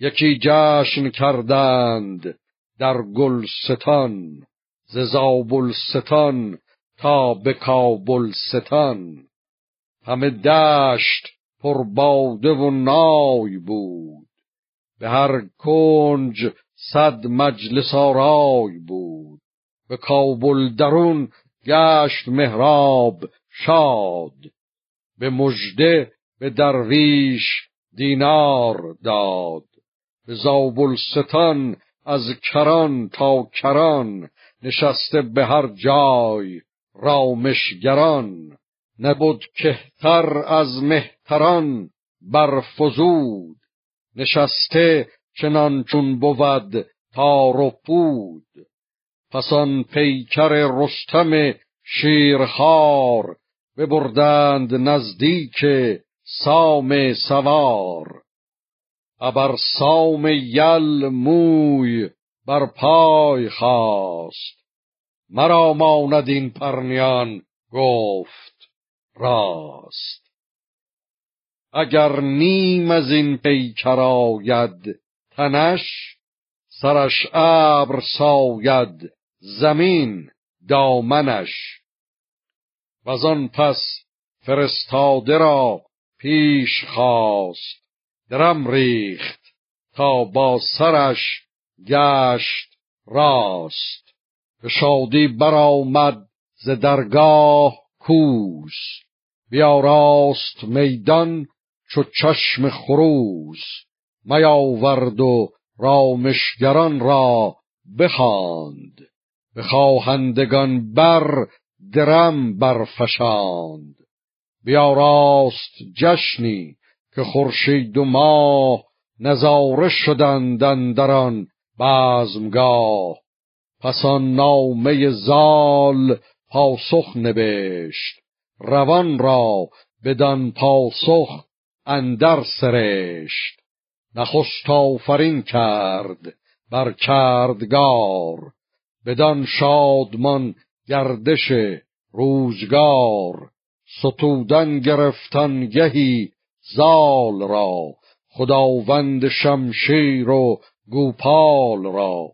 یکی جشن کردند در گلستان ز زابلستان تا به کابلستان. همه دشت پر باده و نای بود به هر کنج صد مجلس آرای بود. به کابل درون گشت مهراب شاد به مژده به درویش دینار داد. زابلستان از کران تا کران نشسته به هر جای رامشگران. نبود کهتر از مهتران برفزود نشسته چنان چون بود تار و پود. پسان پیکر رستم شیرخوار ببردند نزدیک سام سوار. ابر سام یل موی بر پای خواست مرا ماند این پرنیان؟ گفت راست. اگر نیم از این پیکر آید تنش سرش ابر ساید زمین دامنش. وزان پس فرستاده را پیش خواست. درم ریخت تا با سرش گشت راست. به شادی برآمد ز درگاه کوس. بیاراست میدان چو چشم خروس. میاورد و رامشگران را بخواند. به خواهندگان بر درم برفشاند. بیاراست جشنی که خورشید و ماه نظاره شدند اندران بزمگاه پس آن نامه زال پاسخ نبشت. روان را بدان پاسخ اندر سرشت. نخست آفرین کرد بر کردگار. بدان شادمان گردش روزگار. ستودن گرفتن گهی زال را خداوند شمشیر و گوپال را.